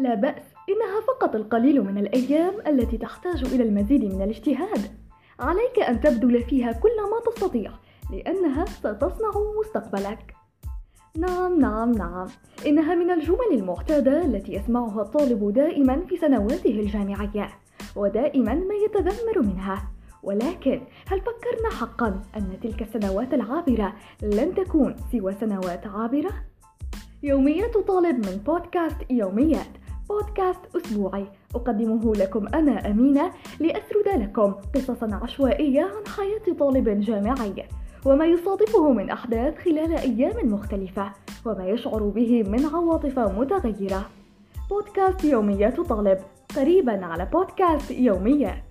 لا بأس إنها فقط القليل من الأيام التي تحتاج إلى المزيد من الاجتهاد. عليك أن تبذل فيها كل ما تستطيع لأنها ستصنع مستقبلك. نعم نعم نعم. إنها من الجمل المعتادة التي يسمعها الطالب دائما في سنواته الجامعية ودائما ما يتذمر منها. ولكن هل فكرنا حقا أن تلك السنوات العابرة لن تكون سوى سنوات عابرة؟ يوميات طالب من بودكاست يوميات. بودكاست أسبوعي. أقدمه لكم أنا أمينة لأسرد لكم قصصا عشوائية عن حياة طالب جامعي وما يصادفه من أحداث خلال أيام مختلفة وما يشعر به من عواطف متغيرة. بودكاست يوميات طالب قريبا على بودكاست يوميات.